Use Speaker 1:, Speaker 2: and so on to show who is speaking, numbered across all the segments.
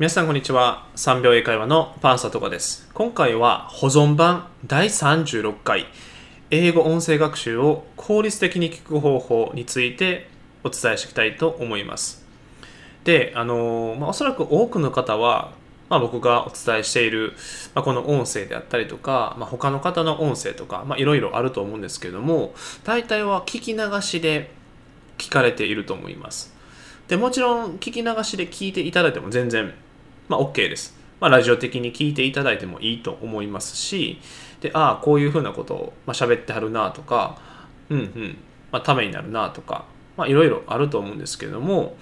Speaker 1: 皆さんこんにちは。3秒英会話のパンサトカです。今回は保存版第36回。英語音声学習を効率的に聞く方法についてお伝えしていきたいと思います。であのまあ、おそらく多くの方は、まあ、僕がお伝えしている、まあ、この音声であったりとか、まあ、他の方の音声とかいろいろあると思うんですけれども大体は聞き流しで聞かれていると思います。でもちろん聞き流しで聞いていただいても全然まあ OK です。まあラジオ的に聞いていただいてもいいと思いますし、で、ああ、こういうふうなことを、まあ、喋ってはるなとか、うんうん、まあためになるなとか、まあいろいろあると思うんですけども、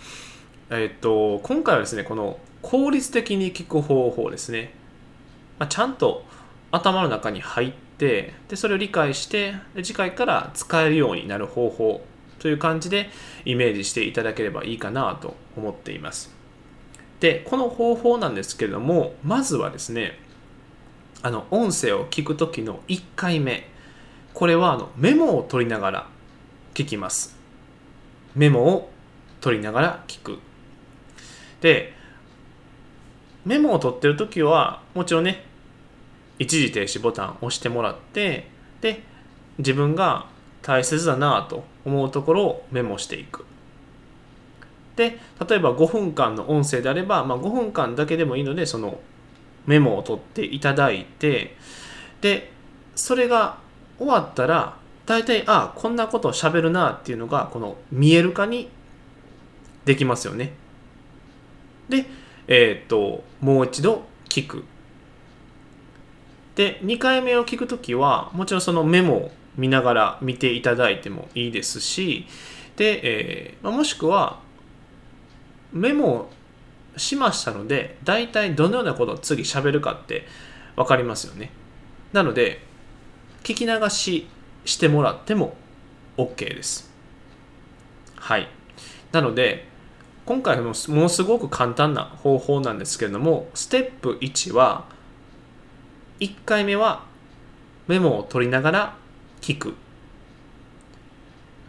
Speaker 1: えっと、今回はですね、この効率的に聞く方法ですね。まあ、ちゃんと頭の中に入って、で、それを理解して、次回から使えるようになる方法という感じでイメージしていただければいいかなと思っています。でこの方法なんですけれどもまずはですねあの音声を聞く時の1回目。これはあのメモを取りながら聞きます。メモを取りながら聞く。でメモを取ってる時はもちろんね一時停止ボタンを押してもらってで自分が大切だなと思うところをメモしていく。で例えば5分間の音声であれば、まあ、5分間だけでもいいのでそのメモを取っていただいてでそれが終わったら大体ああこんなことをしゃべるなっていうのがこの見える化にできますよね。でえー、っともう一度聞く。で2回目を聞くときはもちろんそのメモを見ながら見ていただいてもいいですしで、えー、もしくはメモしましたので大体どのようなことを次喋るかって分かりますよね。なので聞き流ししてもらっても OK です。はい。なので今回のものすごく簡単な方法なんですけれどもステップ1は1回目はメモを取りながら聞く。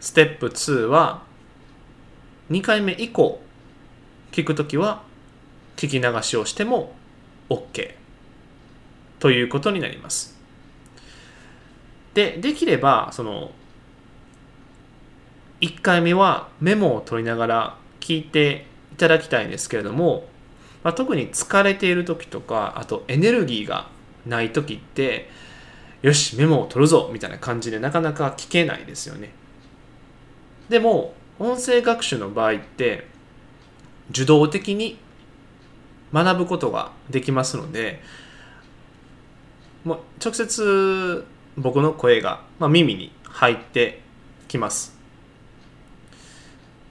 Speaker 1: ステップ2は2回目以降聞くときは聞き流しをしても OK ということになります。で、できれば、その、1回目はメモを取りながら聞いていただきたいんですけれども、まあ、特に疲れている時とか、あとエネルギーがない時って、よし、メモを取るぞみたいな感じでなかなか聞けないですよね。でも、音声学習の場合って、受動的に学ぶことができますのでもう直接僕の声が、まあ、耳に入ってきます。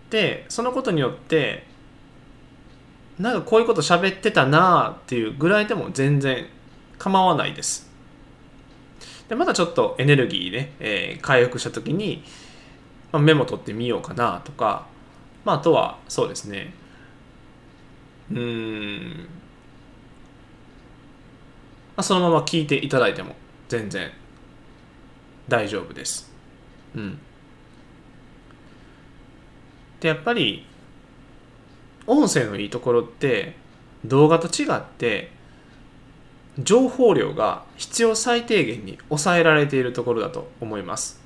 Speaker 1: でそのことによってなんかこういうこと喋ってたなっていうぐらいでも全然構わないです。でまたちょっとエネルギーね、えー、回復した時に、まあ、メモ取ってみようかなとか、まあ、あとはそうですねうんまあ、そのまま聞いていただいても全然大丈夫です。うん。で、やっぱり音声のいいところって動画と違って情報量が必要最低限に抑えられているところだと思います。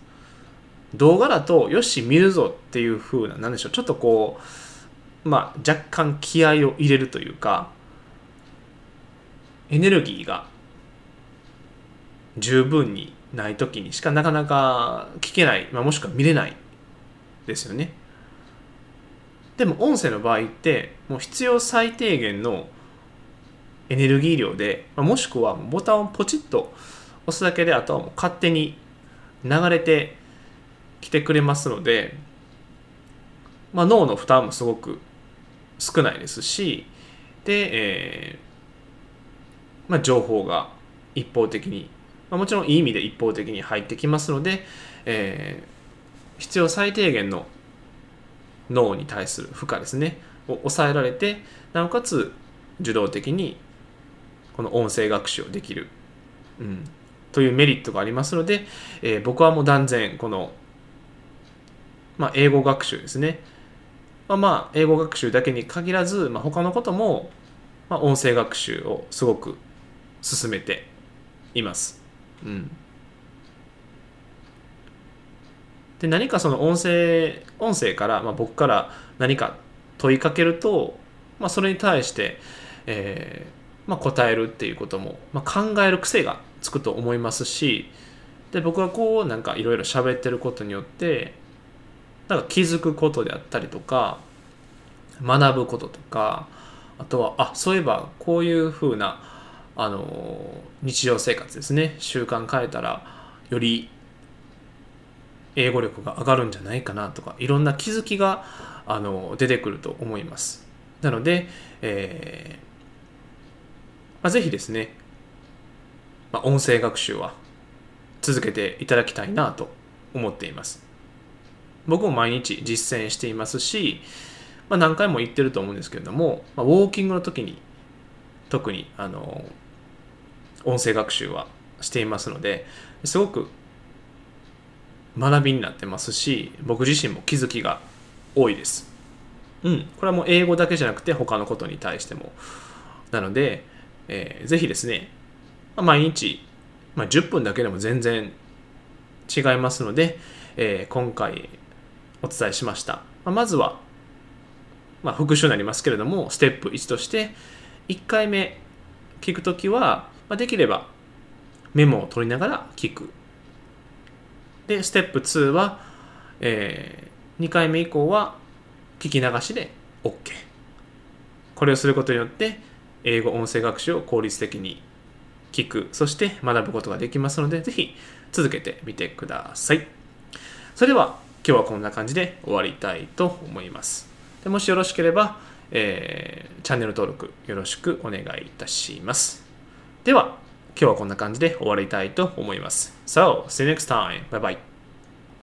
Speaker 1: 動画だとよし見るぞっていう風な何でしょうちょっとこうまあ、若干気合を入れるというかエネルギーが十分にない時にしかなかなか聞けない、まあ、もしくは見れないですよね。でも音声の場合ってもう必要最低限のエネルギー量で、まあ、もしくはボタンをポチッと押すだけであとはもう勝手に流れてきてくれますので、まあ、脳の負担もすごく少ないですしで、えーまあ、情報が一方的に、まあ、もちろんいい意味で一方的に入ってきますので、えー、必要最低限の脳に対する負荷ですねを抑えられてなおかつ受動的にこの音声学習をできる、うん、というメリットがありますので、えー、僕はもう断然この、まあ、英語学習ですねまあ、まあ英語学習だけに限らず、まあ、他のこともまあ、音声学習をすごく進めています。うん、で何かその音声音声から、まあ、僕から何か問いかけると、まあ、それに対して、えーまあ、答えるっていうことも、まあ、考える癖がつくと思いますしで僕がこうなんかいろいろ喋ってることによってなんか気づくことであったりとか学ぶこととかあとはあそういえばこういうふうなあの日常生活ですね。習慣変えたらより英語力が上がるんじゃないかなとかいろんな気づきがあの出てくると思います。なので、えーまあ、ぜひですね、まあ、音声学習は続けていただきたいなと思っています。僕も毎日実践していますし、まあ、何回も言ってると思うんですけれども、まあ、ウォーキングの時に特にあの音声学習はしていますのですごく学びになってますし僕自身も気づきが多いです。うん、これはもう英語だけじゃなくて他のことに対してもなので、えーぜひですね、まあ毎日、まあ、10分だけでも全然違いますので、えー今回お伝えしました。まあまずは、まあ、復習になりますけれども、ステップ1として、1回目聞くときは、まあ、できればメモを取りながら聞く。で、ステップ2は、え2回目以降は聞き流しで OK。これをすることによって、英語音声学習を効率的に聞く、そして学ぶことができますので、ぜひ続けてみてください。それでは、今日はこんな感じで終わりたいと思います。でもしよろしければ、えーチャンネル登録よろしくお願いいたします。では、今日はこんな感じで終わりたいと思います。So, see you next time. Bye bye.